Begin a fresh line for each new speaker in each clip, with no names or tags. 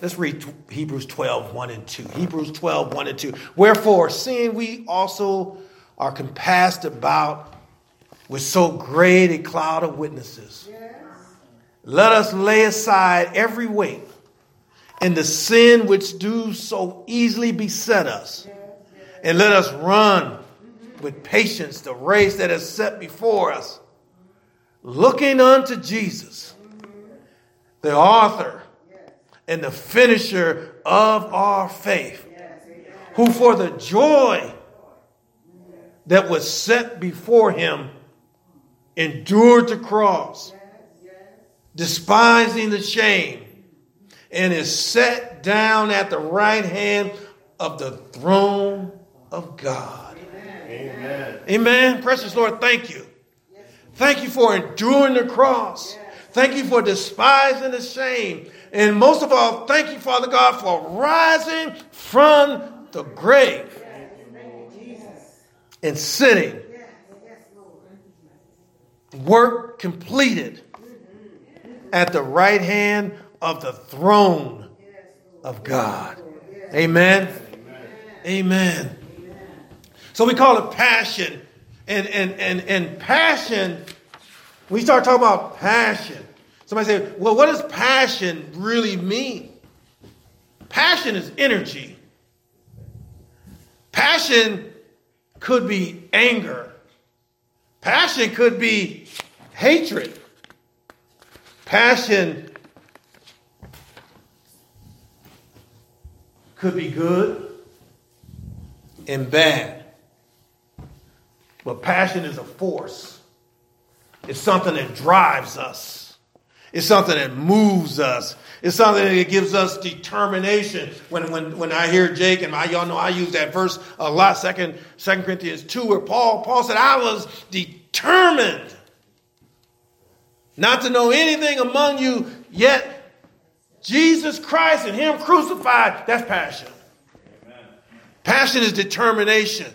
Let's read Hebrews 12, 1 and 2. Hebrews 12, 1 and 2. Wherefore, seeing we also are compassed about with so great a cloud of witnesses, let us lay aside every weight and the sin which do so easily beset us, and let us run with patience the race that is set before us, looking unto Jesus, the author and the finisher of our faith, who for the joy that was set before him endured the cross, despising the shame, and is set down at the right hand of the throne of God. Amen. Amen. Precious Lord, thank you. Thank you for enduring the cross. Thank you for despising the shame. And most of all, thank you, Father God, for rising from the grave and sitting. Work completed at the right hand of the throne of God. Amen. Amen. So we call it passion. And, and, and, and passion, we start talking about passion. Somebody say, well, what does passion really mean? Passion is energy. Passion could be anger. Passion could be hatred. Passion could be good and bad. But passion is a force. It's something that drives us. It's something that moves us. It's something that gives us determination. When, when, when I hear Jake, and I, y'all know I use that verse a lot, Second, Second Corinthians 2, where Paul, Paul said, I was determined not to know anything among you, yet Jesus Christ and Him crucified, that's passion. Passion is determination.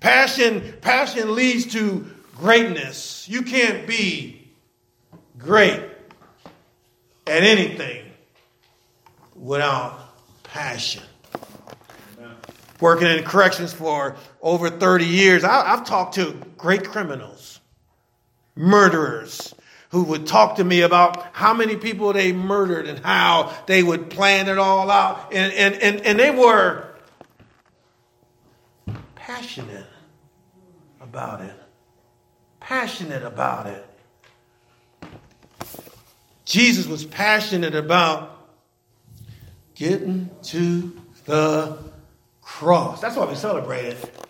Passion, passion leads to greatness. You can't be great at anything without passion. Working in corrections for over 30 years, I, have talked to great criminals, murderers, who would talk to me about how many people they murdered and how they would plan it all out. And, and, and, and they were passionate about it. Passionate about it. Jesus was passionate about getting to the cross. That's why we celebrate it.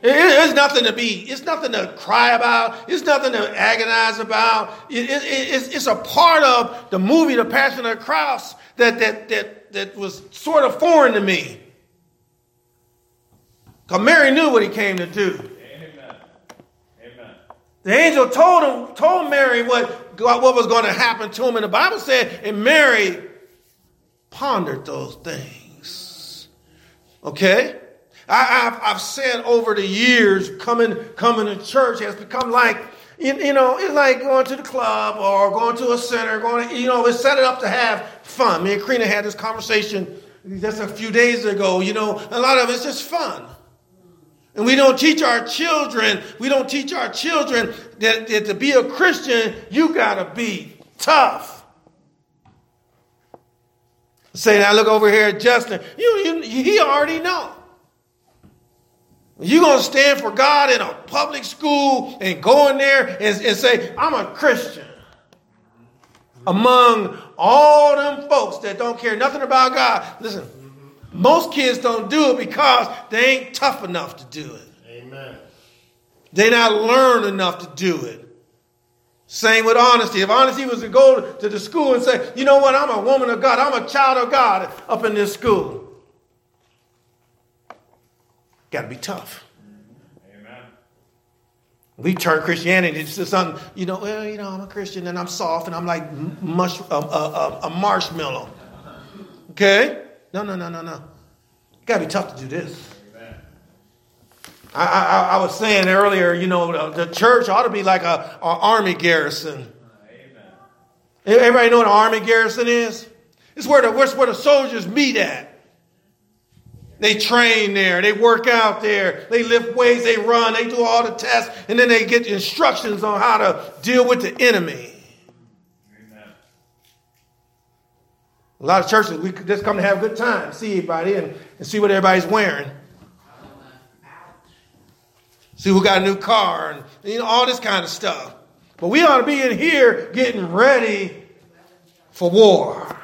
It's nothing to be, it's nothing to cry about. It's nothing to agonize about. It, it, it's, it's, a part of the movie, The Passion of the Cross, that, that, that, that was sort of foreign to me. Because Mary knew what he came to do. The angel told him, told Mary what, what was going to happen to him. And the Bible said, and Mary pondered those things. Okay? I, have I've said over the years, coming, coming to church has become like, you, you, know, it's like going to the club or going to a center, going, to, you know, it's set it up to have fun. Me and Karina had this conversation just a few days ago. You know, a lot of it's just fun. And we don't teach our children, we don't teach our children that, that to be a Christian, you got to be tough. Say, now look over here at Justin. You, you, he already know. You're going to stand for God in a public school and go in there and, and say, I'm a Christian. Among all them folks that don't care nothing about God. Listen, most kids don't do it because they ain't tough enough to do it. Amen. They not learn enough to do it. Same with honesty. If honesty was to go to the school and say, you know what, I'm a woman of God, I'm a child of God up in this school. Got to be tough. Amen. We turn Christianity into something, you know, well, you know, I'm a Christian and I'm soft and I'm like mush, a, a, a marshmallow. Okay? No, no, no, no, no. Got to be tough to do this. I, I, I, was saying earlier, you know, the, the church ought to be like a, a army garrison. Amen. Everybody know what an army garrison is? It's where the, where the soldiers meet at. They train there, they work out there, they lift weights, they run, they do all the tests, and then they get instructions on how to deal with the enemy. A lot of churches, we just come to have a good time, see everybody, and, and see what everybody's wearing. See who got a new car, and you know, all this kind of stuff. But we ought to be in here getting ready for war.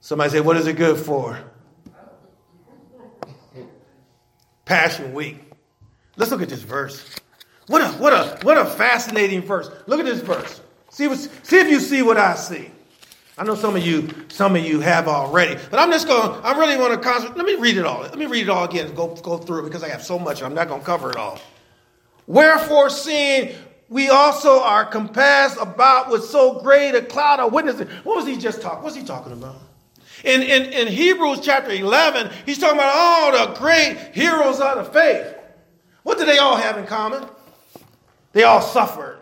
Somebody say, What is it good for? Passion Week. Let's look at this verse. What a what a what a fascinating verse. Look at this verse. See what, see if you see what I see. I know some of you some of you have already, but I'm just going. I really want to concentrate. Let me read it all. Let me read it all again go go through it because I have so much. I'm not going to cover it all. Wherefore, seeing we also are compassed about with so great a cloud of witnesses. What was he just talking? What's he talking about? In, in, in Hebrews chapter 11, he's talking about all the great heroes of the faith. What do they all have in common? They all suffered.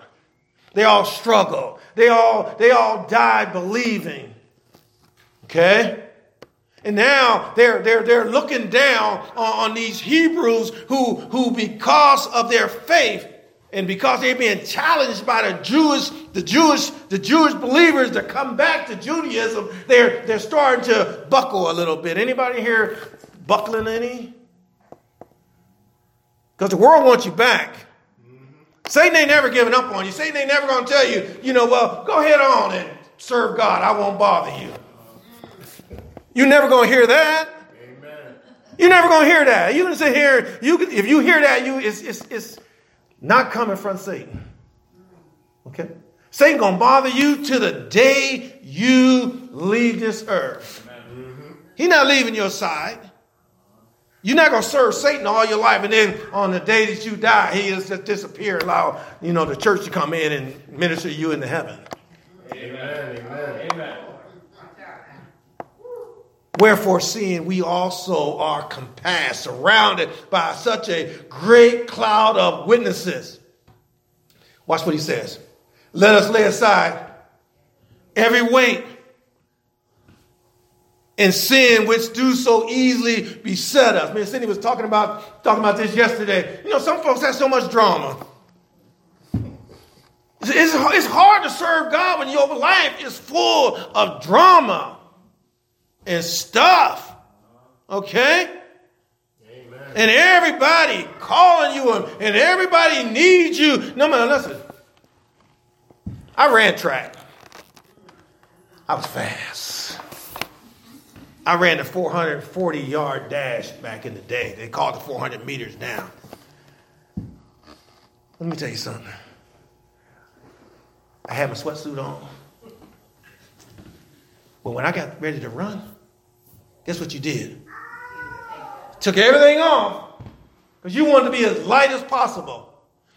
They all struggled. They all, they all died believing. Okay? And now they're, they're, they're looking down on, on these Hebrews who, who, because of their faith, and because they're being challenged by the Jewish, the Jewish, the Jewish believers to come back to Judaism, they're, they're starting to buckle a little bit. Anybody here buckling any? Because the world wants you back. Satan ain't never giving up on you. Satan ain't never going to tell you, you know, well, go ahead on and serve God. I won't bother you. You're never going to hear that. Amen. You're never going to hear that. You can sit here. You if you hear that, you it's it's it's not coming from Satan. Okay? Satan gonna bother you to the day you leave this earth. He's not leaving your side. You're not gonna serve Satan all your life, and then on the day that you die, he is just disappear, allow you know the church to come in and minister you into heaven. Amen. Amen. Amen. Wherefore, seeing we also are compassed, surrounded by such a great cloud of witnesses. Watch what he says. Let us lay aside every weight and sin which do so easily beset us. Man, and Cindy was talking about talking about this yesterday. You know, some folks have so much drama. It's, it's hard to serve God when your life is full of drama and stuff. Okay? Amen. And everybody calling you and everybody needs you. No, man, listen. I ran track. I was fast. I ran the 440 yard dash back in the day. They called it 400 meters down. Let me tell you something. I had my sweatsuit on. But when I got ready to run, Guess what you did? Took everything off because you wanted to be as light as possible.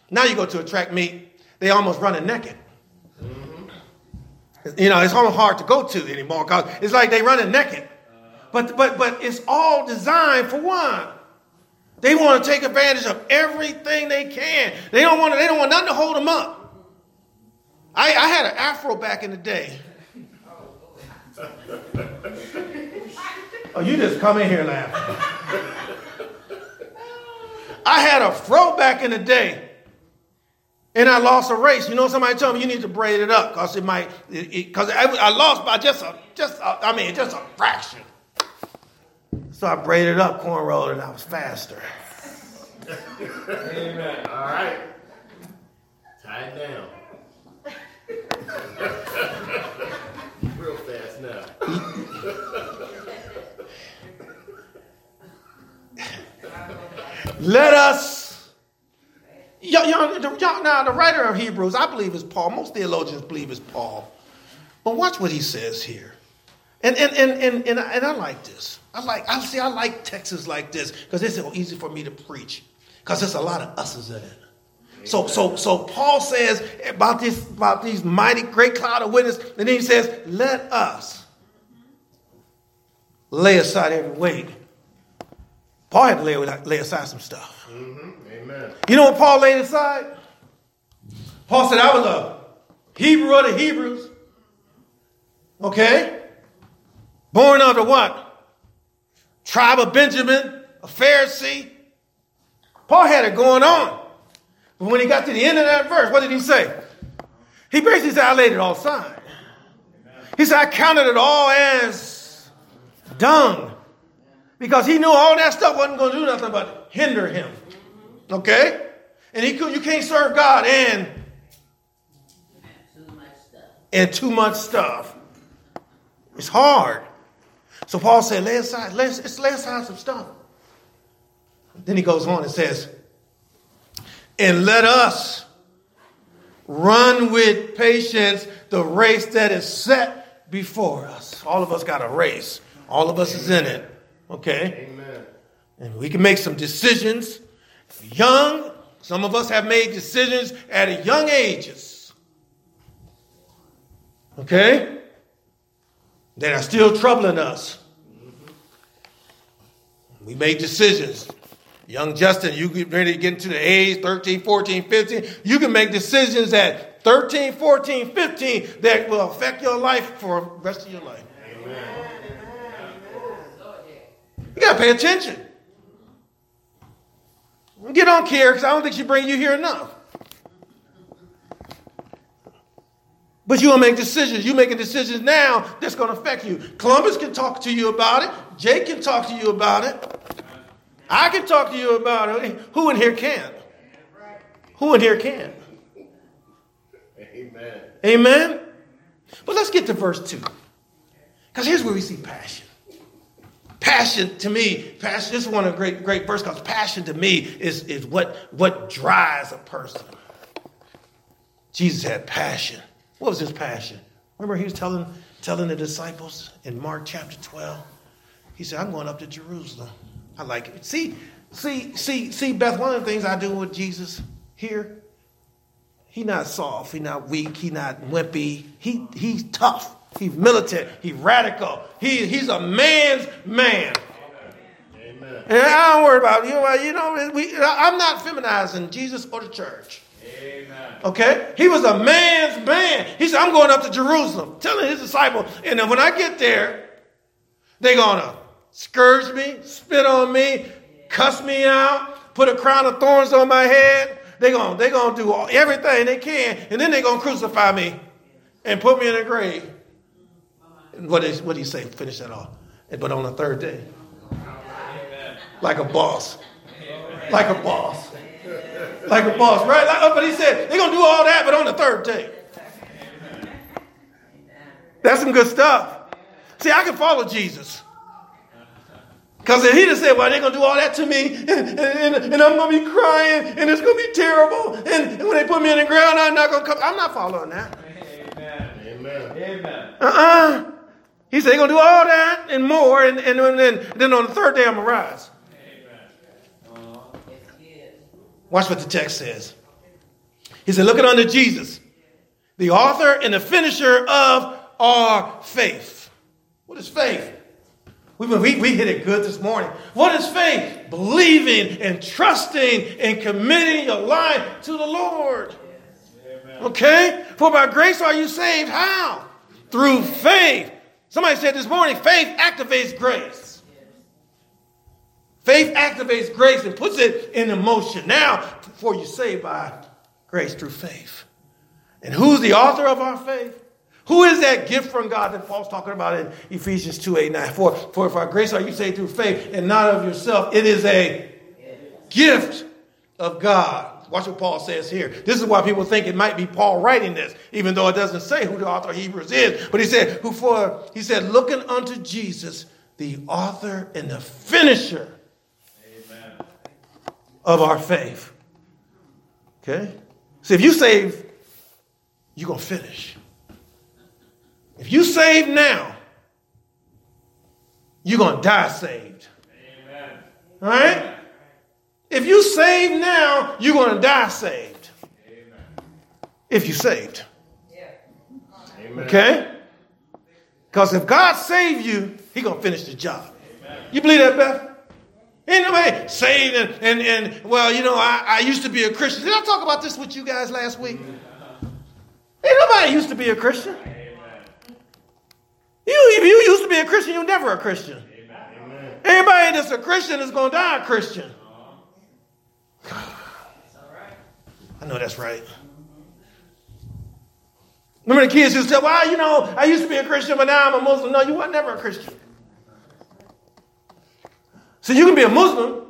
Now you go to a track meet, they almost running naked. Mm-hmm. You know, it's almost hard to go to anymore because it's like they running naked. But, but, but it's all designed for one. They want to take advantage of everything they can. They don't want to, they don't want nothing to hold them up. I, I had an afro back in the day. Oh, you just come in here laughing. I had a fro back in the day, and I lost a race. You know, somebody told me you need to braid it up because it might, because I, I, lost by just a, just a, I mean, just a fraction. So I braided up, cornrowed, and I was faster.
Amen. All right. Tie it down. Real fast now.
Let us. Y'all, y'all, now, the writer of Hebrews, I believe is Paul. Most theologians believe is Paul. But watch what he says here. And, and, and, and, and, I, and I like this. I like, I see, I like Texas like this because it's so easy for me to preach because there's a lot of us's in it. So, so, so Paul says about this, about these mighty great cloud of witness, and then he says, "Let us lay aside every weight Paul had to lay, lay aside some stuff. Mm-hmm. Amen. You know what Paul laid aside? Paul said, I was a Hebrew of the Hebrews. Okay? Born of the what? Tribe of Benjamin, a Pharisee. Paul had it going on. But when he got to the end of that verse, what did he say? He basically said, I laid it all aside. He said, I counted it all as dung. Because he knew all that stuff wasn't going to do nothing but hinder him. Okay? And he could, you can't serve God and and too much stuff. It's hard. So Paul said, lay aside, let's, let's lay aside some stuff. Then he goes on and says, and let us run with patience the race that is set before us. All of us got a race. All of us is in it. Okay? Amen. And we can make some decisions. Young, some of us have made decisions at young ages. Okay? That are still troubling us. We made decisions Young Justin, you get ready to get into the age 13, 14, 15. You can make decisions at 13, 14, 15 that will affect your life for the rest of your life. Amen. You got to pay attention. Get on care because I don't think she bring you here enough. But you're going to make decisions. You're making decisions now that's going to affect you. Columbus can talk to you about it. Jake can talk to you about it. I can talk to you about it. Who in here can? Who in here can? Amen. Amen. But let's get to verse 2. Because here's where we see passion. Passion to me, passion, this is one of the great, great verses because passion to me is, is what, what drives a person. Jesus had passion. What was his passion? Remember he was telling, telling the disciples in Mark chapter 12? He said, I'm going up to Jerusalem. I like it. See, see, see, see, Beth, one of the things I do with Jesus here, he not soft, he not weak, he not wimpy. He he's tough. He's militant. He's radical. He, he's a man's man. Amen. And I don't worry about you know. You know, we, I'm not feminizing Jesus or the church. Amen. Okay, he was a man's man. He said, "I'm going up to Jerusalem," telling his disciples, and then when I get there, they're gonna scourge me, spit on me, cuss me out, put a crown of thorns on my head. They're going to they gonna do all, everything they can, and then they're going to crucify me and put me in a grave. What, is, what do you say? Finish that off. But on the third day, like a boss. Like a boss. Like a boss, right? Like, oh, but he said, they're going to do all that, but on the third day. That's some good stuff. See, I can follow Jesus. Because if he'd have said, well, they're going to do all that to me, and, and, and, I'm going to be crying, and it's going to be terrible, and, and, when they put me in the ground, I'm not going to come. I'm not following that. Amen. Amen. Amen. Uh-uh. He said, they're going to do all that and more, and, and, and, then, then on the third day, I'm going to rise. Amen. Watch what the text says. He said, looking unto Jesus, the author and the finisher of our faith. What is faith? We, we, we hit it good this morning. What is faith? Believing and trusting and committing your life to the Lord. Okay? For by grace are you saved. How? Through faith. Somebody said this morning faith activates grace. Faith activates grace and puts it in motion. Now, for you saved by grace through faith. And who's the author of our faith? Who is that gift from God that Paul's talking about in Ephesians 2 8 9? For, for if our grace are you saved through faith and not of yourself, it is a gift of God. Watch what Paul says here. This is why people think it might be Paul writing this, even though it doesn't say who the author of Hebrews is. But he said, who for he said, looking unto Jesus, the author and the finisher. Of our faith. Okay? See, if you save, you're gonna finish. If you save now, you're going to die saved. Amen. All right? If you save now, you're going to die saved. Amen. If you saved. Yeah. Okay? Because if God saved you, He going to finish the job. Amen. You believe that, Beth? Anyway, saved and, and, and well, you know, I, I used to be a Christian. Did I talk about this with you guys last week? Ain't nobody used to be a Christian. You, if you used to be a Christian, you're never a Christian. Amen. Anybody that's a Christian is going to die a Christian. I know that's right. Remember the kids who said, well, you know, I used to be a Christian, but now I'm a Muslim. No, you were never a Christian. So you can be a Muslim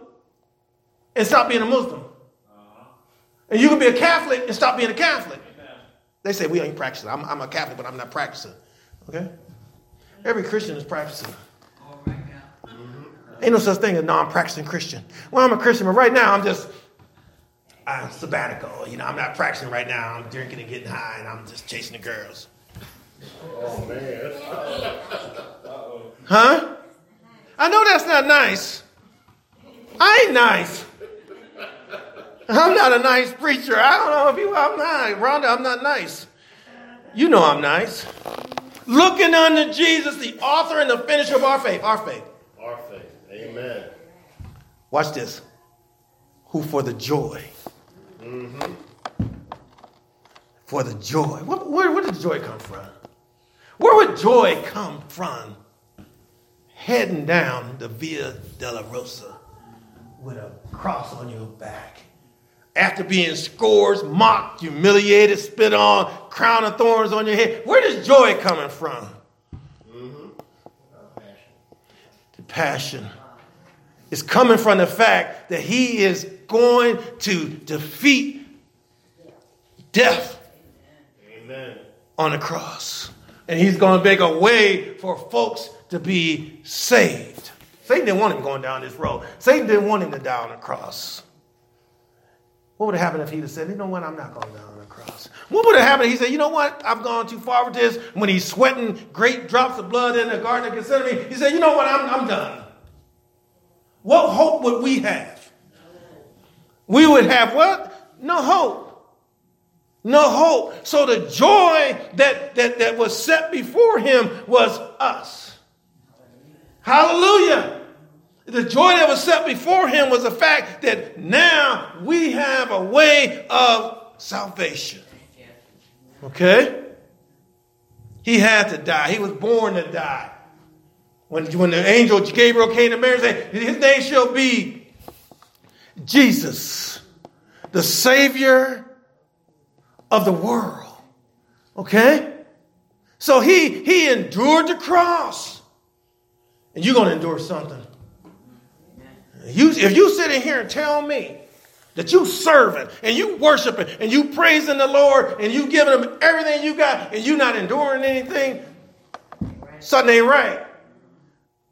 and stop being a Muslim. Uh-huh. And you can be a Catholic and stop being a Catholic. They say we ain't practicing. I'm, I'm a Catholic, but I'm not practicing. Okay? Every Christian is practicing. Mm-hmm. Ain't no such thing as non-practicing Christian. Well, I'm a Christian, but right now I'm just I'm sabbatical. You know, I'm not practicing right now. I'm drinking and getting high, and I'm just chasing the girls. Oh man. huh? I know that's not nice. I ain't nice. I'm not a nice preacher. I don't know if you. I'm not, Rhonda. I'm not nice. You know I'm nice. Looking unto Jesus, the author and the finisher of our faith. Our faith.
Our faith. Amen.
Watch this. Who for the joy. Mm-hmm. For the joy. Where, where, where did the joy come from? Where would joy come from? Heading down the Via Dolorosa with a cross on your back. After being scourged, mocked, humiliated, spit on, crown of thorns on your head. Where does joy coming from? The passion is coming from the fact that he is going to defeat death Amen. on the cross. And he's going to make a way for folks to be saved. Satan didn't want him going down this road. Satan didn't want him to die on the cross. What would have happened if he'd have said, you know what, I'm not going down on the cross? What would have happened if he said, you know what, I've gone too far with this? When he's sweating great drops of blood in the Garden of Gethsemane, he said, you know what, I'm, I'm done. What hope would we have? We would have what? No hope. No hope. So the joy that, that, that was set before him was us. Hallelujah. The joy that was set before him was the fact that now we have a way of salvation. Okay? He had to die. He was born to die. When, when the angel Gabriel came to Mary and said, His name shall be Jesus, the Savior of the world. Okay? So he, he endured the cross. And you're going to endure something. You, if you sit in here and tell me that you serving and you worshiping and you praising the Lord and you giving him everything you got and you not enduring anything, something ain't right.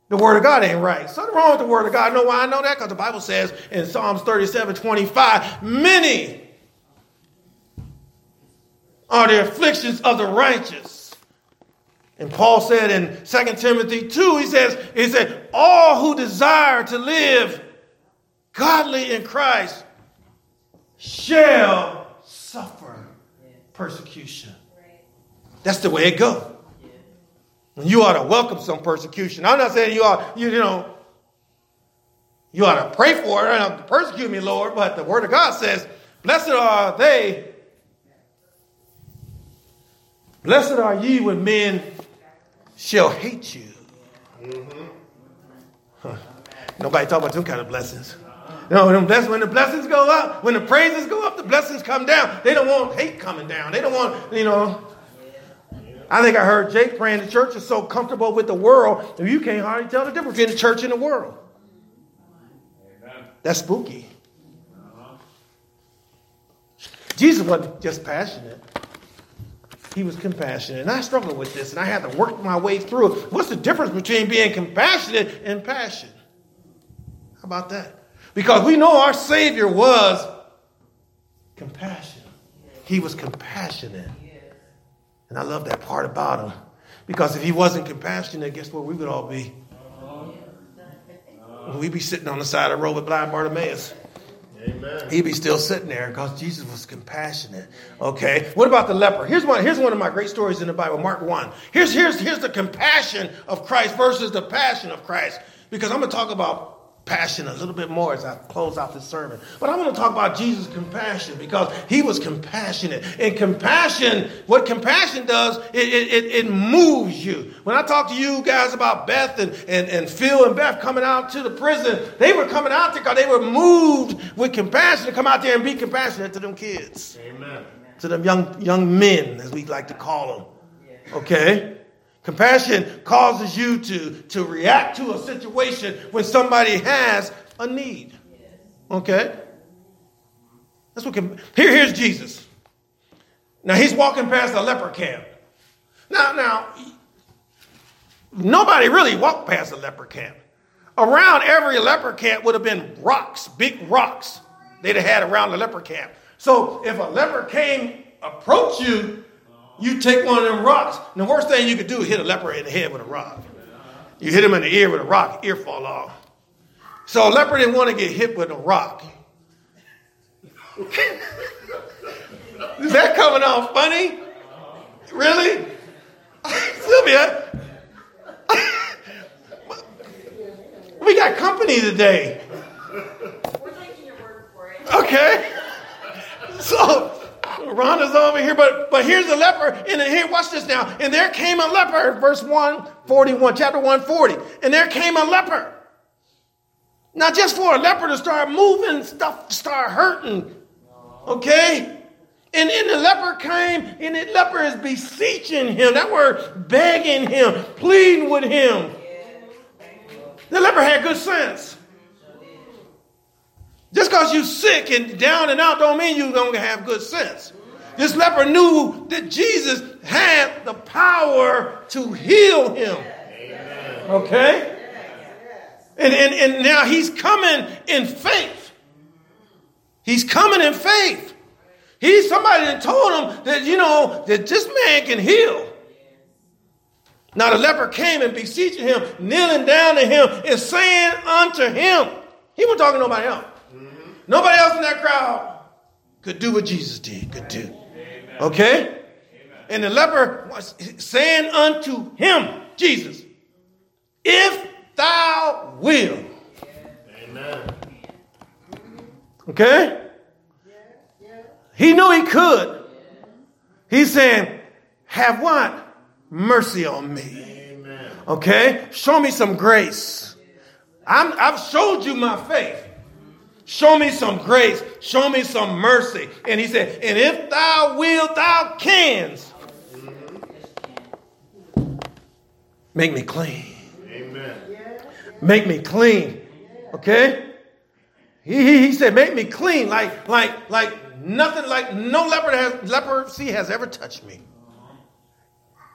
The word of God ain't right. Something wrong with the word of God. know why I know that? Because the Bible says in Psalms 37, 25, many are the afflictions of the righteous. And Paul said in 2 Timothy 2, he says, he said, all who desire to live godly in Christ shall suffer persecution. That's the way it goes. You ought to welcome some persecution. I'm not saying you ought, you, you know, you ought to pray for it and persecute me, Lord, but the word of God says, Blessed are they, blessed are ye when men shall hate you. Mm-hmm. Huh. Nobody talk about them kind of blessings. No, when the blessings go up, when the praises go up, the blessings come down. They don't want hate coming down. They don't want, you know. I think I heard Jake praying the church is so comfortable with the world that you can't hardly tell the difference between the church and the world. That's spooky. Jesus wasn't just passionate. He was compassionate. And I struggled with this and I had to work my way through it. What's the difference between being compassionate and passion? How about that? Because we know our Savior was compassionate. He was compassionate. And I love that part about him. Because if he wasn't compassionate, guess where we would all be? We'd be sitting on the side of the road with blind Bartimaeus. Amen. He'd be still sitting there because Jesus was compassionate. Okay. What about the leper? Here's one, here's one of my great stories in the Bible, Mark 1. Here's, here's, here's the compassion of Christ versus the passion of Christ. Because I'm going to talk about passion a little bit more as I close out this sermon. But I want to talk about Jesus' compassion because he was compassionate. And compassion, what compassion does, it, it, it, moves you. When I talk to you guys about Beth and, and, and Phil and Beth coming out to the prison, they were coming out there because they were moved with compassion to come out there and be compassionate to them kids. Amen. To them young, young men, as we like to call them. Okay? Compassion causes you to, to react to a situation when somebody has a need. Okay? That's what can, here, here's Jesus. Now he's walking past a leper camp. Now, now, nobody really walked past a leper camp. Around every leper camp would have been rocks, big rocks they'd have had around the leper camp. So if a leper came approach you, you take one of them rocks, and the worst thing you could do is hit a leper in the head with a rock. You hit him in the ear with a rock, ear fall off. So a leper didn't want to get hit with a rock. is that coming off funny? Really? Sylvia, we got company today. Okay. So Rhonda's over here, but but here's a leper, and here, watch this now. And there came a leper, verse 141, chapter 140. And there came a leper. Now, just for a leper to start moving, stuff start hurting. Okay? And, then the leper came, and the leper is beseeching him. That word begging him, pleading with him. The leper had good sense. Just because you're sick and down and out don't mean you don't have good sense. This leper knew that Jesus had the power to heal him. Okay? And, and, and now he's coming in faith. He's coming in faith. He's somebody that told him that, you know, that this man can heal. Now the leper came and beseeching him, kneeling down to him and saying unto him, he wasn't talking to nobody else. Nobody else in that crowd could do what Jesus did, could do. Okay? And the leper was saying unto him, Jesus, if thou will. Amen. Okay? He knew he could. He's saying, have what? Mercy on me. Okay? Show me some grace. i have showed you my faith. Show me some grace. Show me some mercy. And he said, And if thou wilt, thou canst. Make me clean. Amen. Make me clean. Okay? He, he said, Make me clean. Like, like, like nothing, like no leper has, leprosy has ever touched me.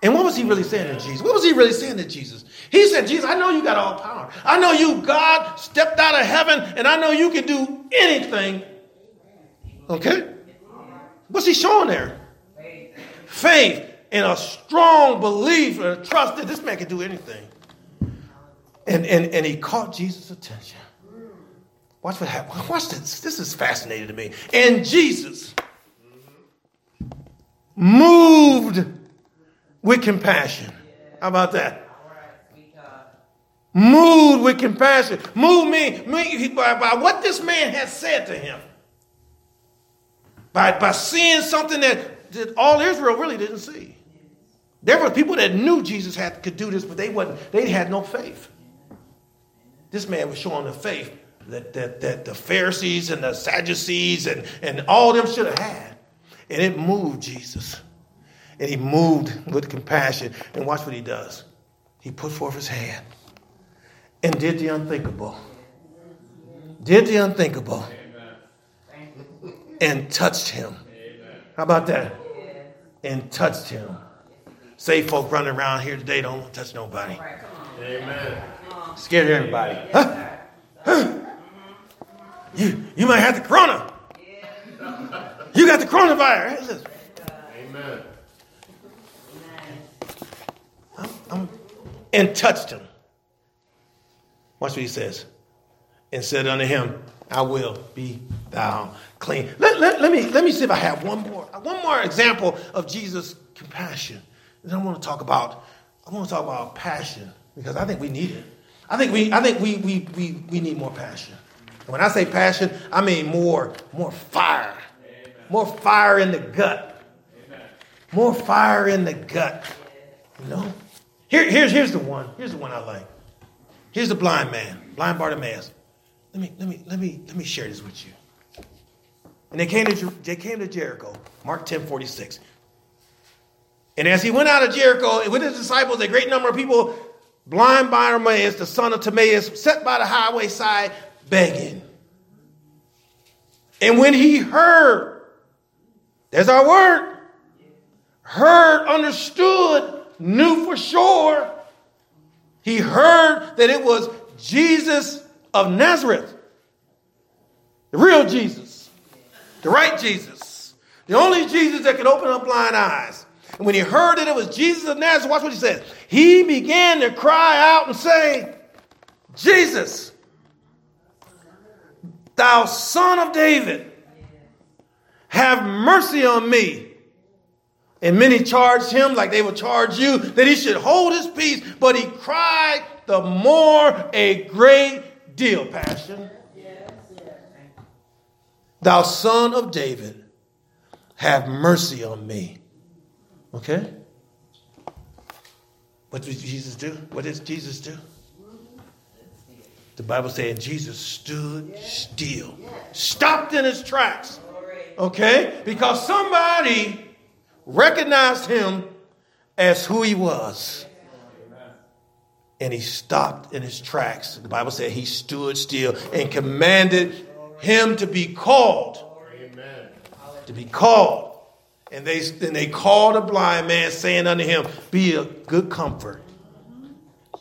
And what was he really saying to Jesus? What was he really saying to Jesus? He said, Jesus, I know you got all power. I know you, God, stepped out of heaven, and I know you can do anything. Okay? What's he showing there? Faith and a strong belief and a trust that this man can do anything. And, and, and he caught Jesus' attention. Watch what happened. Watch this. This is fascinating to me. And Jesus moved with compassion. How about that? Moved with compassion. Move me, me by, by what this man has said to him. By, by seeing something that, that all Israel really didn't see. There were people that knew Jesus had, could do this, but they, wasn't, they had no faith. This man was showing the faith that, that, that the Pharisees and the Sadducees and, and all them should have had. And it moved Jesus. And he moved with compassion. And watch what he does. He put forth his hand and did the unthinkable. Did the unthinkable. And touched him. How about that? And touched him. Say folk running around here today don't want to touch nobody. Amen. Scared everybody. Huh? Huh? You, you might have the corona. You got the coronavirus. Amen. And touched him. Watch what he says. And said unto him, I will be thou clean. Let, let, let, me, let me see if I have one more, one more example of Jesus' compassion. And I want to talk about, I want to talk about passion because I think we need it. I think we, I think we, we, we, we need more passion. And when I say passion, I mean more, more fire. More fire in the gut. More fire in the gut. You know? Here, here's, here's the one. Here's the one I like. Here's the blind man, blind Bartimaeus. Let me, let me, let me, let me share this with you. And they came to, they came to Jericho, Mark 10 46. And as he went out of Jericho with his disciples, a great number of people, blind Bartimaeus, the son of Timaeus, sat by the highway side begging. And when he heard, there's our word, heard, understood, knew for sure, he heard that it was Jesus of Nazareth, the real Jesus, the right Jesus, the only Jesus that could open up blind eyes. And when he heard that it was Jesus of Nazareth, watch what he says. He began to cry out and say, Jesus, thou son of David, have mercy on me. And many charged him like they would charge you that he should hold his peace, but he cried the more a great deal, passion. Thou son of David, have mercy on me. Okay? What did Jesus do? What did Jesus do? The Bible said Jesus stood still, stopped in his tracks. Okay? Because somebody recognized him as who he was. And he stopped in his tracks. The Bible said he stood still and commanded him to be called. Amen. To be called. And they, and they called a blind man, saying unto him, Be a good comfort.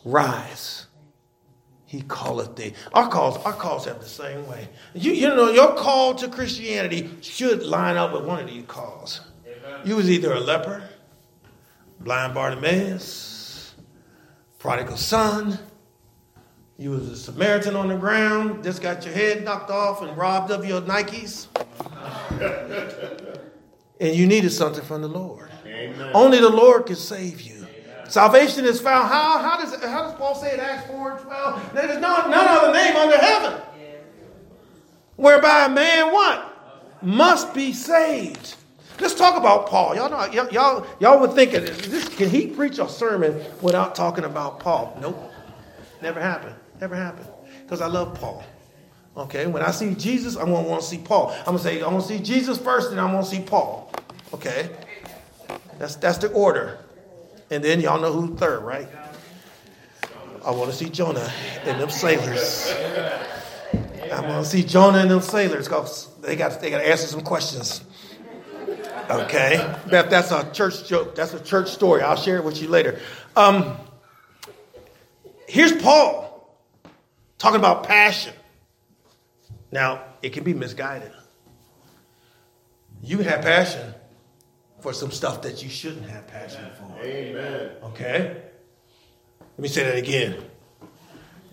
Rise. He calleth thee. Our calls, our calls have the same way. You, you know, your call to Christianity should line up with one of these calls. You was either a leper, blind Bartimaeus, prodigal son. You was a Samaritan on the ground, just got your head knocked off and robbed of your Nikes. and you needed something from the Lord. Amen. Only the Lord can save you. Salvation is found. How, how, does, how does Paul say in Acts 4 and 12? There is no, none other name under heaven. Whereby a man what? Must be saved. Let's talk about Paul. Y'all know, y'all, y'all, y'all would think, this, can he preach a sermon without talking about Paul? Nope. Never happened. Never happened. Because I love Paul. Okay, when I see Jesus, I'm gonna want to see Paul. I'm gonna say, I'm gonna see Jesus first, and I'm gonna see Paul. Okay? That's that's the order. And then y'all know who's third, right? I want to see Jonah and them sailors. I'm gonna see Jonah and them sailors because they got they got to answer some questions. Okay, Beth, that's a church joke. That's a church story. I'll share it with you later. Um, here's Paul talking about passion. Now, it can be misguided. You can have passion for some stuff that you shouldn't have passion for. Amen. Okay? Let me say that again.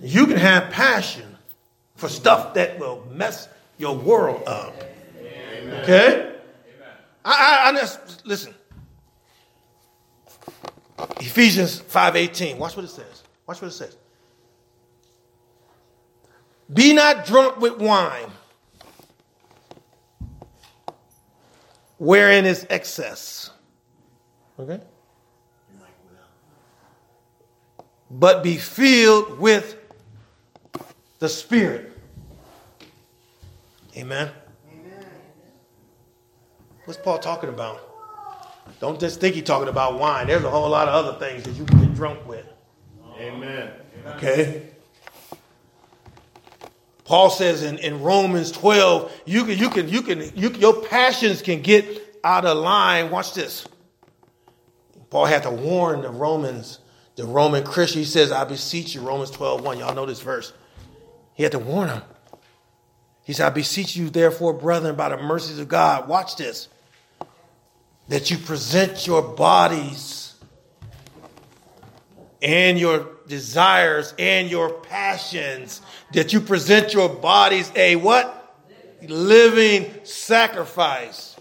You can have passion for stuff that will mess your world up. Amen. Okay? I, I, I just, listen. Ephesians 5.18. Watch what it says. Watch what it says. Be not drunk with wine, wherein is excess. Okay? But be filled with the Spirit. Amen. Amen. What's Paul talking about? Don't just think he's talking about wine. There's a whole lot of other things that you can get drunk with. Amen. Okay? Paul says in, in Romans 12, you can, you can, you can, you, your passions can get out of line. Watch this. Paul had to warn the Romans, the Roman Christian. He says, I beseech you, Romans 12, 1. Y'all know this verse. He had to warn them. He said, I beseech you, therefore, brethren, by the mercies of God, watch this, that you present your bodies and your desires and your passions, that you present your bodies a what? Living sacrifice,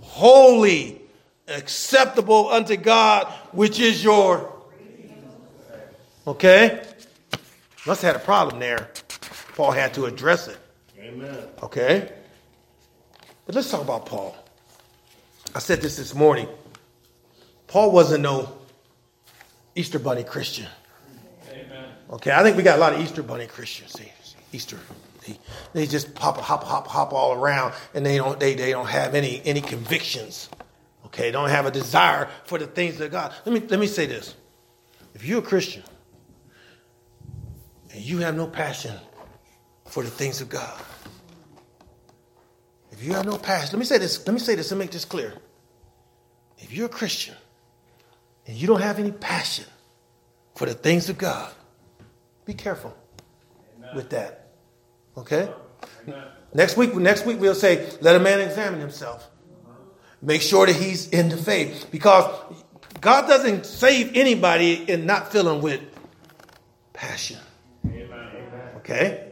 holy, acceptable unto God, which is your. Okay? Must have had a problem there. Paul had to address it.
Amen.
Okay? But let's talk about Paul. I said this this morning. Paul wasn't no Easter Bunny Christian. Amen. Okay, I think we got a lot of Easter Bunny Christians. See, Easter, they, they just pop, hop, hop, hop all around, and they don't, they, they don't have any, any convictions. Okay, don't have a desire for the things of God. Let me, let me say this. If you're a Christian and you have no passion for the things of God, if you have no passion, let me say this, let me say this and make this clear. If you're a Christian and you don't have any passion for the things of God, be careful Amen. with that. Okay? Amen. Next week, next week we'll say, let a man examine himself. Make sure that he's in the faith. Because God doesn't save anybody in not filling with passion. Okay?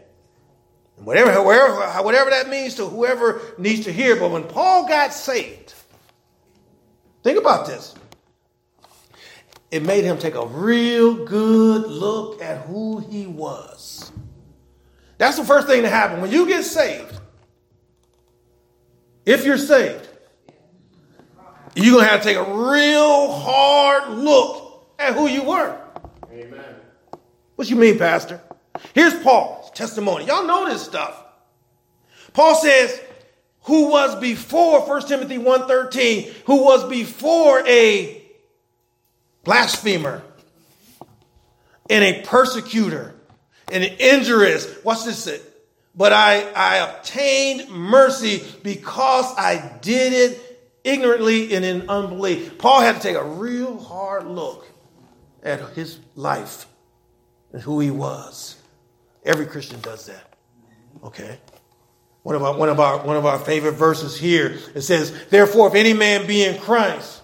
Whatever, whatever, whatever that means to whoever needs to hear. But when Paul got saved, think about this. It made him take a real good look at who he was. That's the first thing that happened. When you get saved, if you're saved, you're going to have to take a real hard look at who you were. Amen. What you mean, Pastor? Here's Paul's testimony. Y'all know this stuff. Paul says, who was before 1 Timothy 1.13, who was before a blasphemer and a persecutor and an injurious. What's this? But I, I obtained mercy because I did it ignorantly and in unbelief. Paul had to take a real hard look at his life and who he was. Every Christian does that. Okay? One of our one of our one of our favorite verses here. It says, Therefore, if any man be in Christ,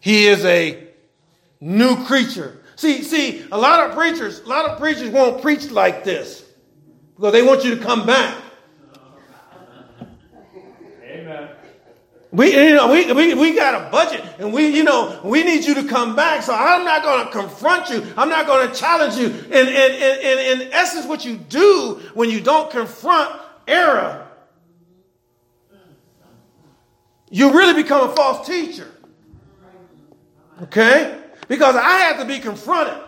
he is a new creature. See, see, a lot of preachers, a lot of preachers won't preach like this because they want you to come back. We, you know, we, we, we got a budget and we, you know, we need you to come back. So I'm not going to confront you. I'm not going to challenge you. And, and, and, and in essence, what you do when you don't confront error, you really become a false teacher. Okay? Because I had to be confronted.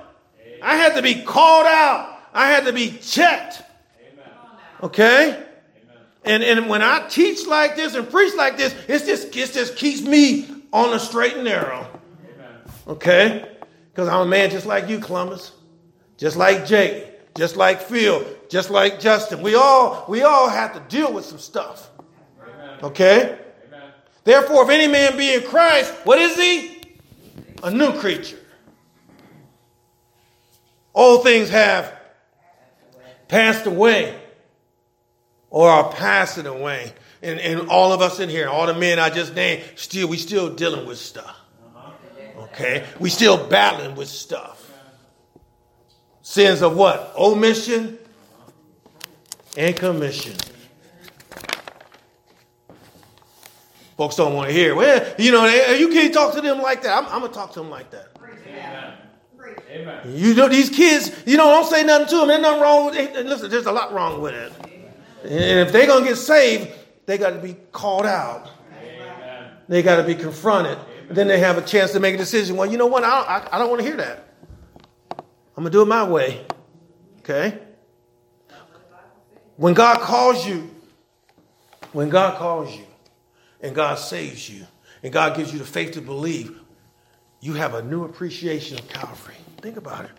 I had to be called out. I had to be checked. Okay? And, and when I teach like this and preach like this, it's just, it just keeps me on the straight and narrow. Okay? Because I'm a man just like you, Columbus. Just like Jake. Just like Phil. Just like Justin. We all, we all have to deal with some stuff. Okay? Therefore, if any man be in Christ, what is he? A new creature. All things have passed away or are passing away. And, and all of us in here, all the men I just named, still we still dealing with stuff. Okay? We still battling with stuff. Sins of what? Omission and commission. Folks don't want to hear. Well, you know, you can't talk to them like that. I'm, I'm gonna talk to them like that. Amen. Amen. You know, these kids, you know, don't say nothing to them. There's nothing wrong with it. Listen, there's a lot wrong with it. And if they're going to get saved, they got to be called out. Amen. They got to be confronted. Then they have a chance to make a decision. Well, you know what? I don't, I, I don't want to hear that. I'm going to do it my way. Okay? When God calls you, when God calls you and God saves you and God gives you the faith to believe, you have a new appreciation of Calvary. Think about it.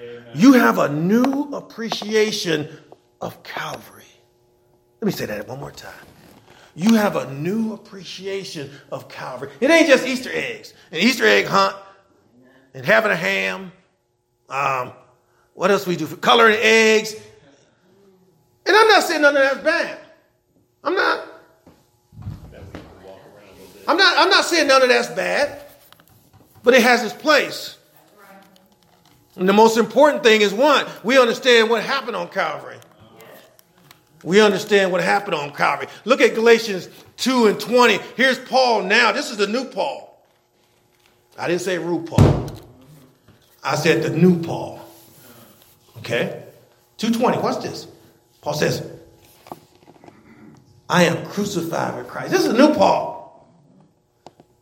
Amen. You have a new appreciation of Calvary. Let me say that one more time. You have a new appreciation of Calvary. It ain't just Easter eggs, an Easter egg hunt, and having a ham. Um, what else we do? for Coloring eggs. And I'm not saying none of that's bad. I'm not. I'm not. I'm not saying none of that's bad, but it has its place. And the most important thing is one, we understand what happened on Calvary. We understand what happened on Calvary. Look at Galatians 2 and 20. Here's Paul now. This is the new Paul. I didn't say RuPaul. I said the new Paul. Okay? 220, watch this. Paul says, I am crucified with Christ. This is a new Paul.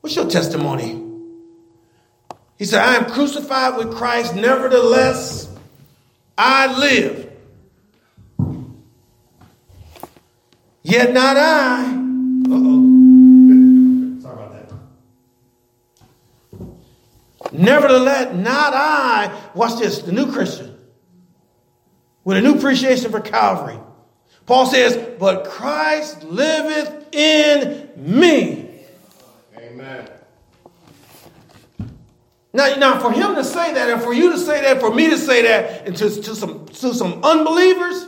What's your testimony? He said, I am crucified with Christ, nevertheless, I live. Yet not I. Uh-oh. Sorry about that. Nevertheless, not I. Watch this, the new Christian. With a new appreciation for Calvary. Paul says, but Christ liveth in me.
Amen.
Now, now, for him to say that, and for you to say that, for me to say that, and to, to some to some unbelievers,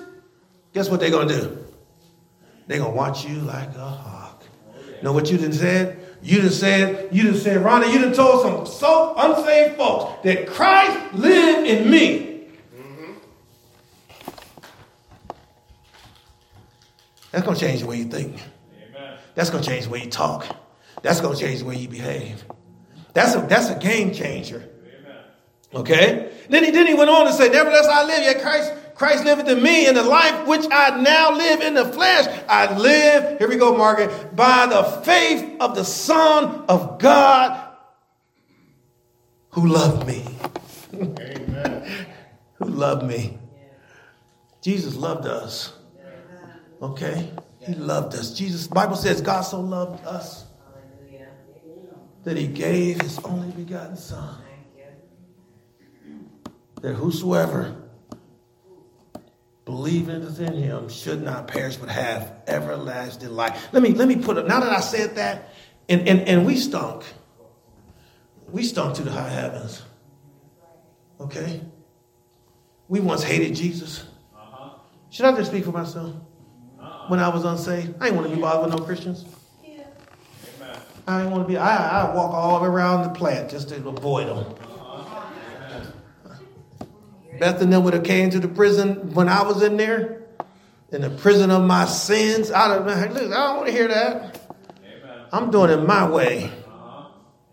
guess what they're gonna do? They're gonna watch you like a hawk. Know what you done said? You done said, you done said, Ronnie, you done told some so unsaved folks that Christ lived in me. Mm-hmm. That's gonna change the way you think.
Amen.
That's gonna change the way you talk. That's gonna change the way you behave. That's a that's a game changer.
Amen.
Okay? Then he then he went on to say, Nevertheless, I live, yet Christ, Christ liveth in me, and the life which I now live in the flesh, I live, here we go, Margaret, by the faith of the Son of God who loved me.
Amen.
Who loved me. Jesus loved us. Okay? He loved us. Jesus, Bible says God so loved us that he gave his only begotten Son. That whosoever believeth in him should not perish but have everlasting life. Let me let me put it now that I said that, and, and, and we stunk. We stunk to the high heavens. Okay? We once hated Jesus.
Uh-huh.
Should I just speak for myself? When I was unsaved, I didn't want to be bothered with no Christians.
Amen.
I didn't want to be. I I walk all around the plant just to avoid them. Beth and them would have came to the prison when I was in there, in the prison of my sins. I don't, look, I don't want to hear that.
Amen.
I'm doing it my way.
Uh-huh.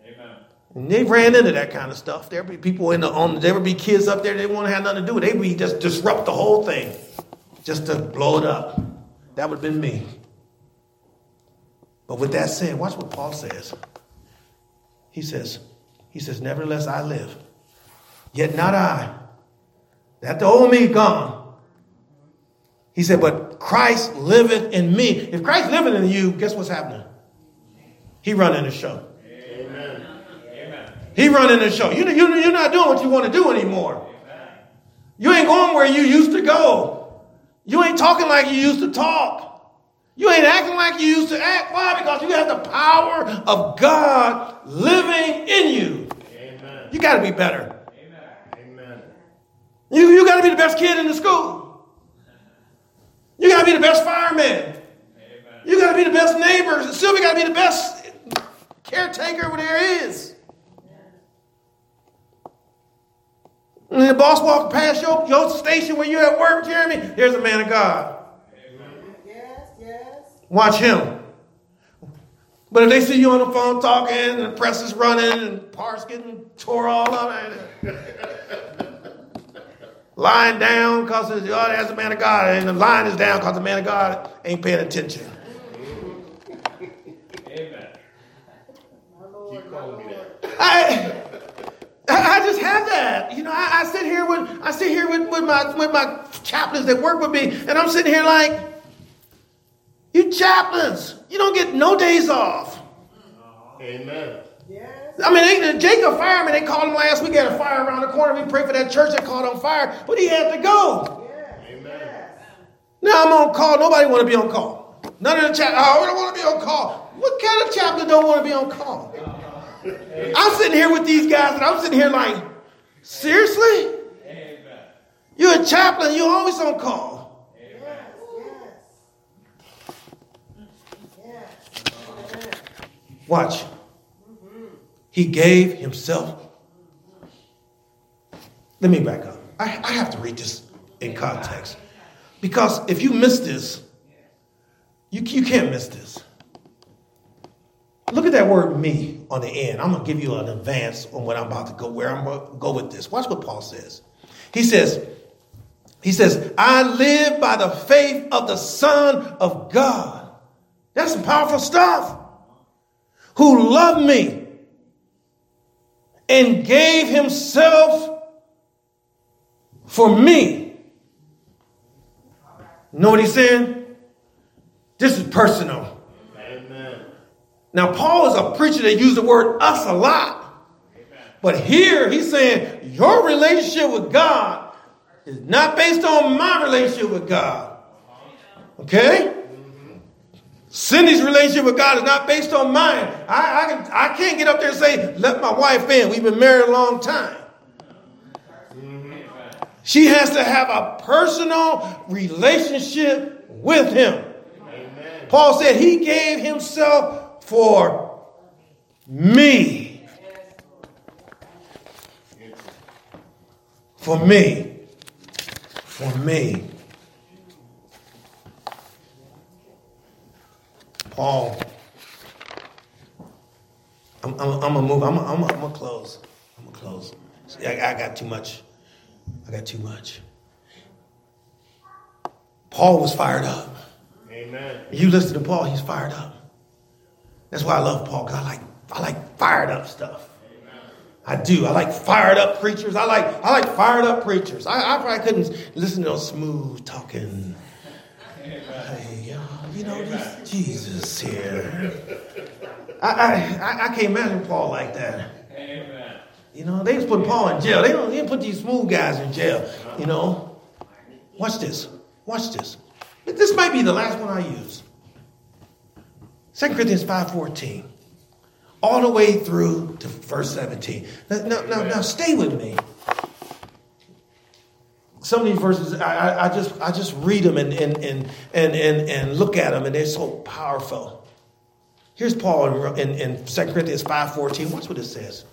Amen.
And they ran into that kind of stuff. There be people in the on. There would be kids up there. They wouldn't have nothing to do with. it. They would be just disrupt the whole thing, just to blow it up. That would have been me. But with that said, watch what Paul says. He says, he says, nevertheless I live, yet not I. That the old me gone. He said, but Christ liveth in me. If Christ liveth in you, guess what's happening? He running the show.
Amen.
He running the show. You, you, you're not doing what you want to do anymore.
Amen.
You ain't going where you used to go. You ain't talking like you used to talk. You ain't acting like you used to act. Why? Because you have the power of God living in you.
Amen.
You got to be better.
Amen.
You, you got to be the best kid in the school. You got to be the best fireman.
Amen.
You got to be the best neighbor. Sylvia got to be the best caretaker there is. And the boss walk past your, your station where you're at work, Jeremy, there's a man of God.
Yes, yes.
Watch him. But if they see you on the phone talking and the press is running and parts getting tore all up, and lying down because oh, that's a man of God, and the line is down because the man of God ain't paying attention.
Amen. Keep calling me that.
I, I just have that. You know, I, I sit here with I sit here with, with my with my chaplains that work with me, and I'm sitting here like, you chaplains, you don't get no days off.
Amen.
I mean, they, Jacob fireman, they called him last week, had a fire around the corner. We prayed for that church that caught on fire, but he had to go.
Yes.
Amen.
Now I'm on call. Nobody want to be on call. None of the chap. Oh, we don't want to be on call. What kind of chaplain don't want to be on call? Uh-huh. I'm sitting here with these guys, and I'm sitting here like, seriously?
Amen.
You're a chaplain. You're always on call.
Yes. Yes. Yes.
Watch. He gave himself. Let me back up. I, I have to read this in context. Because if you miss this, you, you can't miss this. Look at that word me on the end. I'm going to give you an advance on what I'm about to go, where I'm going to go with this. Watch what Paul says. He says, He says, I live by the faith of the Son of God. That's some powerful stuff. Who loved me and gave himself for me. Know what he's saying? This is personal.
Amen.
Now, Paul is a preacher that used the word us a lot. But here he's saying your relationship with God is not based on my relationship with God. Okay? Cindy's relationship with God is not based on mine. I, I, can, I can't get up there and say, let my wife in. We've been married a long time. She has to have a personal relationship with him.
Amen.
Paul said he gave himself for me. For me. For me. Paul. I'm, I'm, I'm gonna move. I'm, I'm, I'm gonna close. I'm gonna close. See, I, I got too much. I got too much. Paul was fired up.
Amen.
You listen to Paul, he's fired up. That's why I love Paul, because I like I like fired up stuff. I do. I like fired up preachers. I like I like fired up preachers. I, I probably couldn't listen to those smooth talking. Hey, y'all, you know, this Jesus here. I, I, I, I can't imagine Paul like that. Amen. You know, they just put Paul in jail. They don't even put these smooth guys in jail. You know, watch this. Watch this. This might be the last one I use. 2 Corinthians 5.14. All the way through to verse 17. Now, now, now, now stay with me. Some of these verses, I, I, I just I just read them and, and, and, and, and, and look at them, and they're so powerful. Here's Paul in, in, in 2 Corinthians 5.14. Watch what it says.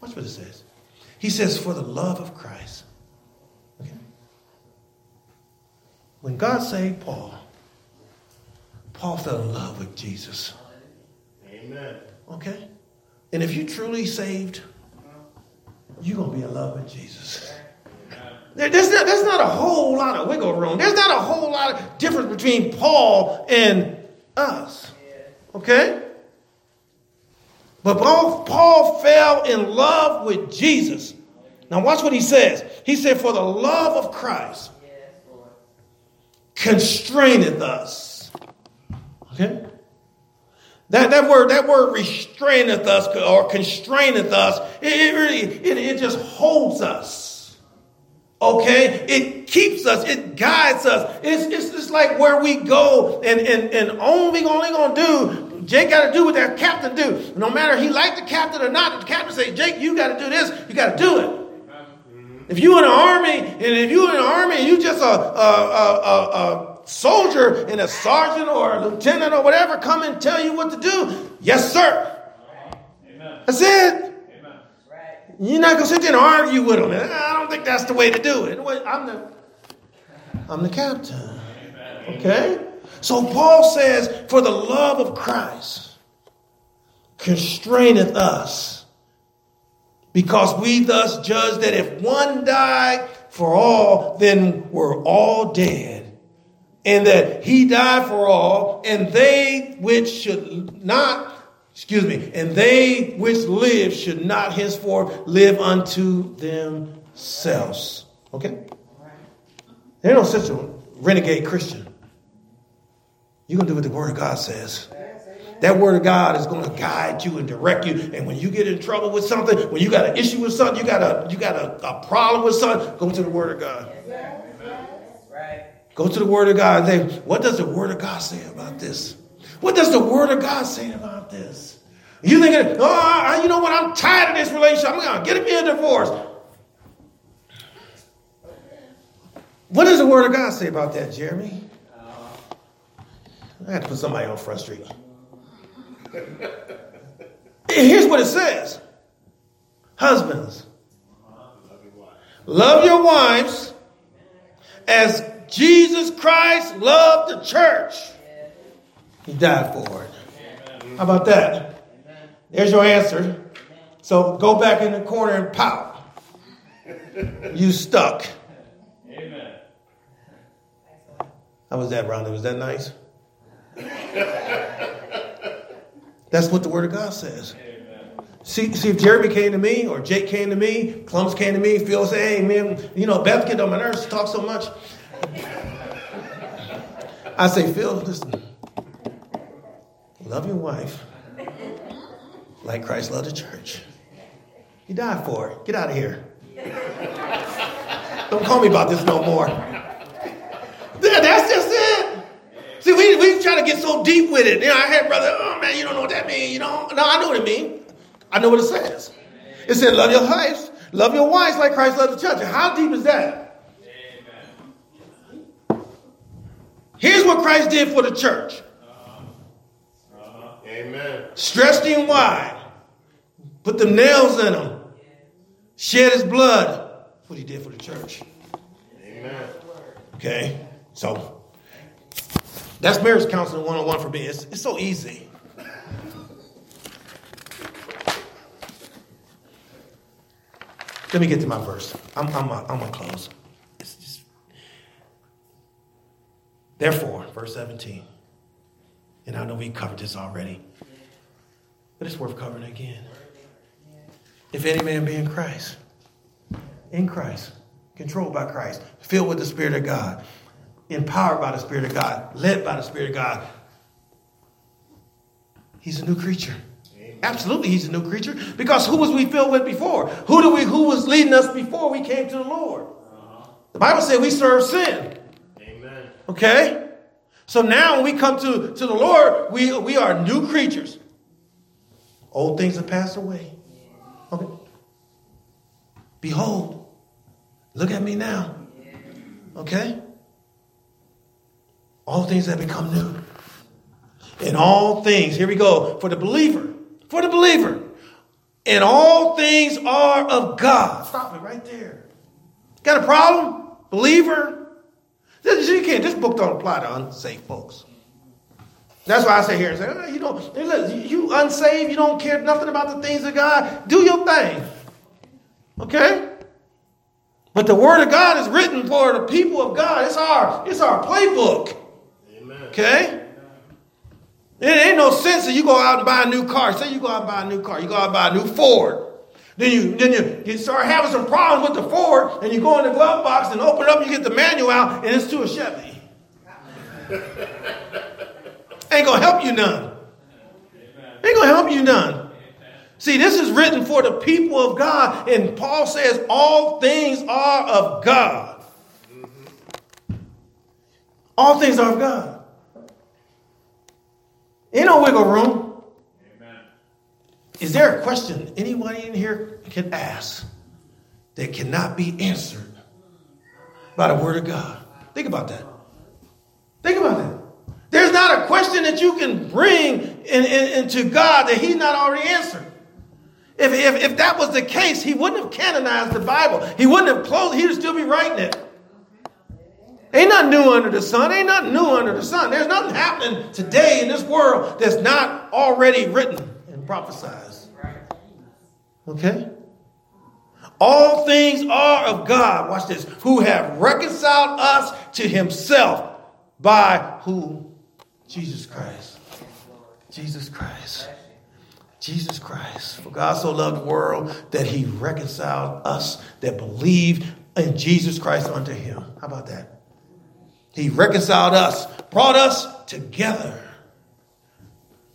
Watch what it says. He says, for the love of Christ. Okay? When God saved Paul, Paul fell in love with Jesus.
Amen.
Okay? And if you truly saved, you're going to be in love with Jesus. There- There's not, there's not a whole lot of wiggle room. There's not a whole lot of difference between Paul and us. Okay? But Paul, Paul fell in love with Jesus. Now, watch what he says. He said, For the love of Christ constraineth us. Okay? That, that word, that word restraineth us or constraineth us, it, it really, it, it just holds us. Okay? It keeps us, it guides us. It's, it's just like where we go and, and, and only only gonna do, Jake gotta do what that captain do. No matter he liked the captain or not, the captain say, Jake, you gotta do this, you gotta do it. Mm-hmm. If you in the army, and if you in the army, and you just a, a, a, a, a soldier and a sergeant or a lieutenant or whatever come and tell you what to do, yes, sir. Amen. That's it. You're not gonna sit there and argue with them. I don't think that's the way to do it. I'm the, I'm the captain. Okay. So Paul says, "For the love of Christ constraineth us." Because we thus judge that if one died for all, then we're all dead. And that he died for all, and they which should not, excuse me, and they which live should not henceforth live unto themselves. Okay? There's no such a renegade Christian. You're going to do what the Word of God says. That word of God is going to guide you and direct you. And when you get in trouble with something, when you got an issue with something, you got a you got a, a problem with something, go to the word of God. Go to the word of God and say, what does the word of God say about this? What does the word of God say about this? You thinking, oh, you know what? I'm tired of this relationship. I'm going to get me a divorce. What does the word of God say about that, Jeremy? I had to put somebody on Front Street. Here's what it says Husbands, love your wives as Jesus Christ loved the church. He died for it. How about that? There's your answer. So go back in the corner and pow. You stuck. Amen. How was that, Rhonda? Was that nice? That's what the Word of God says. See, see, if Jeremy came to me, or Jake came to me, Columbus came to me, Phil said, hey, man, you know, Beth get on my nerves, talk so much. I say, Phil, listen, love your wife like Christ loved the church. He died for it. Get out of here. Don't call me about this no more. That's just it. See, we, we try to get so deep with it. You know, I had brother, oh man, you don't know what that means. You know, no, I know what it means. I know what it says. It said, love your wives, love your wives like Christ loved the church. How deep is that? Here's what Christ did for the church.
Amen.
Stretched him wide, put the nails in him, shed his blood. That's what he did for the church.
Amen.
Okay? So, that's marriage counseling 101 for me. It's, it's so easy. Let me get to my verse. I'm, I'm, I'm going to close. Therefore, verse 17. And I know we covered this already, but it's worth covering again. If any man be in Christ, in Christ, controlled by Christ, filled with the Spirit of God, empowered by the Spirit of God, led by the Spirit of God, he's a new creature. Absolutely, he's a new creature. Because who was we filled with before? Who do we who was leading us before we came to the Lord? The Bible said we serve sin.
Amen.
Okay? So now when we come to, to the Lord, we, we are new creatures. Old things have passed away. Okay. Behold, look at me now. Okay? All things have become new. In all things, here we go, for the believer, for the believer, and all things are of God. Stop it right there. Got a problem? Believer? This, you can't, this book don't apply to unsaved folks. That's why I say here, and say, oh, you know, you unsaved, you don't care nothing about the things of God. Do your thing. Okay? But the word of God is written for the people of God. It's our, it's our playbook.
Amen.
Okay? It ain't no sense that you go out and buy a new car. Say you go out and buy a new car. You go out and buy a new Ford. Then you then you, you start having some problems with the Ford, and you go in the glove box and open up, you get the manual out, and it's to a Chevy. Ain't gonna help you none. Ain't gonna help you none. See, this is written for the people of God, and Paul says all things are of God. All things are of God. Ain't no wiggle room. Is there a question anybody in here can ask that cannot be answered by the Word of God? Think about that. Think about that. There's not a question that you can bring in, in, into God that He's not already answered. If, if, if that was the case, He wouldn't have canonized the Bible. He wouldn't have closed, He'd still be writing it. Ain't nothing new under the sun. Ain't nothing new under the sun. There's nothing happening today in this world that's not already written and prophesied. Okay? All things are of God. Watch this. Who have reconciled us to himself by who? Jesus Christ. Jesus Christ. Jesus Christ. For God so loved the world that he reconciled us that believe in Jesus Christ unto him. How about that? He reconciled us, brought us together.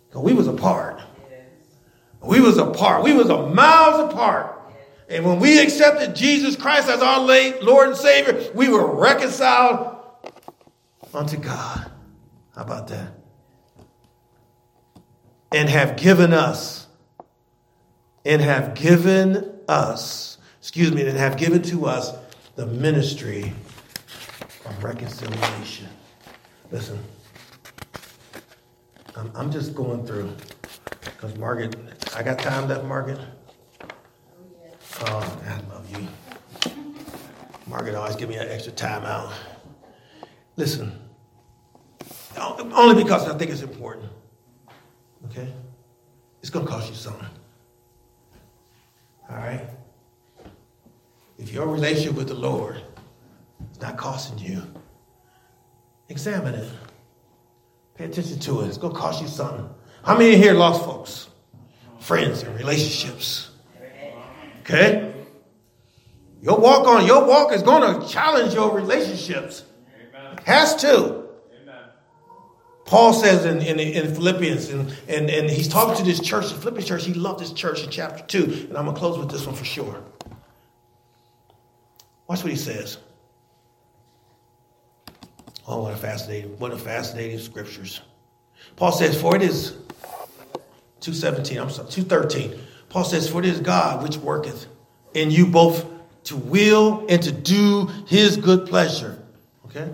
Because we was apart. We was apart. We was a miles apart. And when we accepted Jesus Christ as our Lord and Savior, we were reconciled unto God. How about that? And have given us, and have given us, excuse me, and have given to us the ministry of reconciliation. Listen, I'm, I'm just going through because Margaret, I got time left, Margaret. Oh, I love you. Margaret always give me an extra time out. Listen, only because I think it's important. Okay? It's going to cost you something. All right? If your relationship with the Lord is not costing you, Examine it. Pay attention to it. It's going to cost you something. How many here lost folks? Friends and relationships. Okay? Your walk on your walk is going to challenge your relationships. Has to. Paul says in, in, in Philippians, and, and, and he's talking to this church, the Philippians church. He loved this church in chapter 2. And I'm going to close with this one for sure. Watch what he says. Oh, what a fascinating, what a fascinating scriptures. Paul says, For it is 217, I'm sorry, 213. Paul says, For it is God which worketh in you both to will and to do his good pleasure. Okay?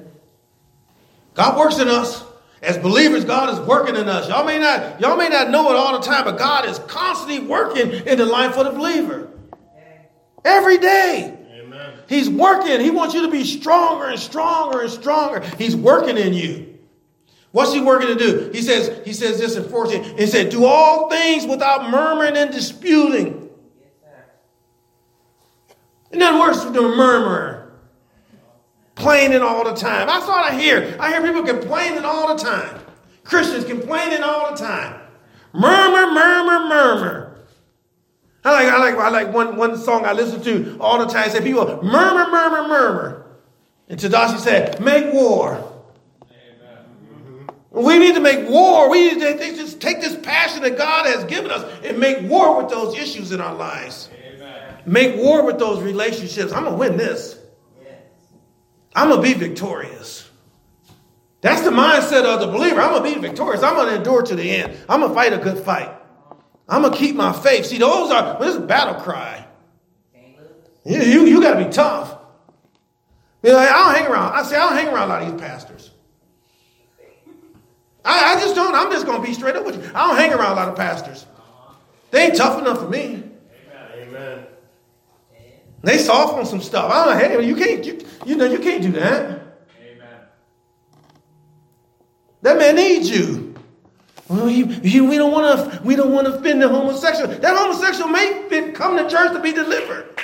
God works in us. As believers, God is working in us. Y'all may not, y'all may not know it all the time, but God is constantly working in the life of the believer. Every day.
Amen.
He's working. He wants you to be stronger and stronger and stronger. He's working in you. What's he working to do? He says, he says this in 14. He said, do all things without murmuring and disputing. In other words, the murmurer. Complaining all the time. That's what I hear. I hear people complaining all the time. Christians complaining all the time. Murmur, murmur, murmur. I like, I like, I like one, one song I listen to all the time. Say people murmur, murmur, murmur. And Tedashii said, make war. We need to make war. We need to just take this passion that God has given us and make war with those issues in our lives. Make war with those relationships. I'm going to win this. I'm going to be victorious. That's the mindset of the believer. I'm going to be victorious. I'm going to endure to the end. I'm going to fight a good fight. I'm going to keep my faith. See, those are, well, this is a battle cry. You, you, you got to be tough. You know, I don't hang around. I say, I don't hang around a lot of these pastors. I, I just don't. I'm just going to be straight up with you. I don't hang around a lot of pastors. They ain't tough enough for me.
Amen.
They soft on some stuff. I don't know. Hey, you can't. You, you know, you can't do that.
Amen.
That man needs you. Well, he, he- we don't want to. We don't want to offend the homosexual. That homosexual may come to church to be delivered.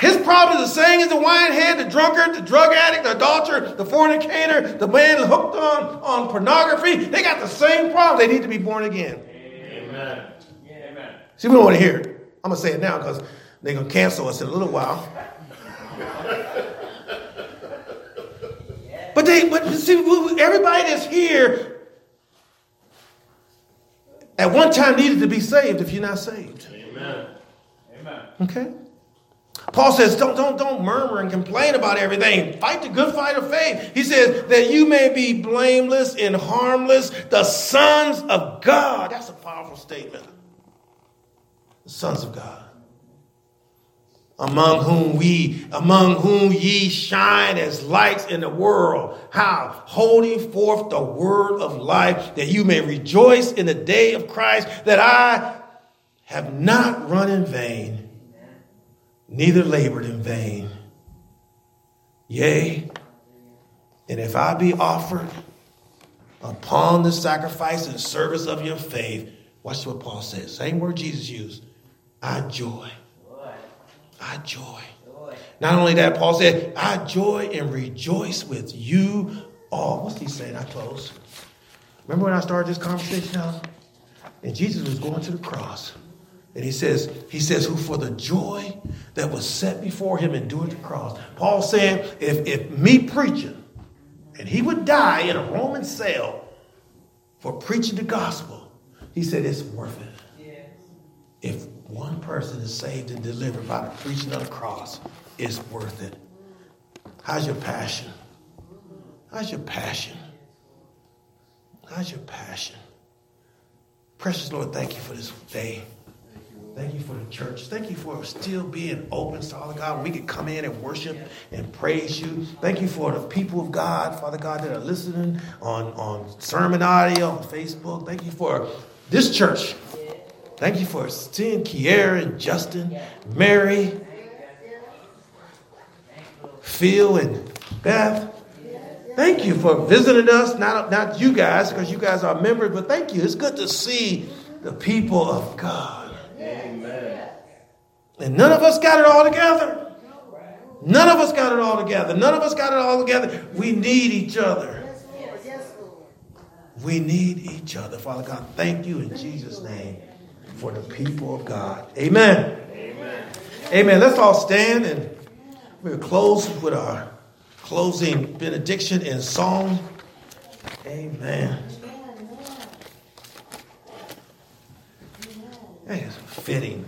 His problem is the same as the winehead, the drunkard, the drug addict, the adulterer, the fornicator, the man hooked on, on pornography. They got the same problem. They need to be born again.
Amen. Amen.
See, we don't want to hear it. I'm going to say it now because they're going to cancel us in a little while. But they, but see, everybody that's here at one time needed to be saved if you're not saved.
Amen. Amen.
Okay? Paul says, don't, don't, don't murmur and complain about everything. Fight the good fight of faith. He says that you may be blameless and harmless, the sons of God. That's a powerful statement. The sons of God. Among whom we, among whom ye shine as lights in the world. How? Holding forth the word of life, that you may rejoice in the day of Christ, that I have not run in vain neither labored in vain. Yea, and if I be offered upon the sacrifice and service of your faith, watch what Paul says. Same word Jesus used. I joy. I joy. Not only that, Paul said, I joy and rejoice with you all. What's he saying? I close. Remember when I started this conversation out? And Jesus was going to the cross. And he says, he says, who for the joy that was set before him endured the cross. Paul saying, if, if me preaching, and he would die in a Roman cell for preaching the gospel, he said it's worth it. If one person is saved and delivered by the preaching of the cross, it's worth it. How's your passion? How's your passion? How's your passion? Precious Lord, thank you for this day. Thank you for the church. Thank you for still being open, Father God. We can come in and worship and praise you. Thank you for the people of God, Father God, that are listening on, on SermonAudio, on Facebook. Thank you for this church. Thank you for seeing Kiera and Justin, Mary, Phil, and Beth. Thank you for visiting us. Not, not you guys, because you guys are members, but thank you. It's good to see the people of God.
Amen.
And none of us got it all together. None of us got it all together. None of us got it all together. We need each other. We need each other. Father God, thank you in Jesus' name for the people of God. Amen.
Amen.
Amen. Let's all stand and we'll close with our closing benediction in song. Amen. It's fitting.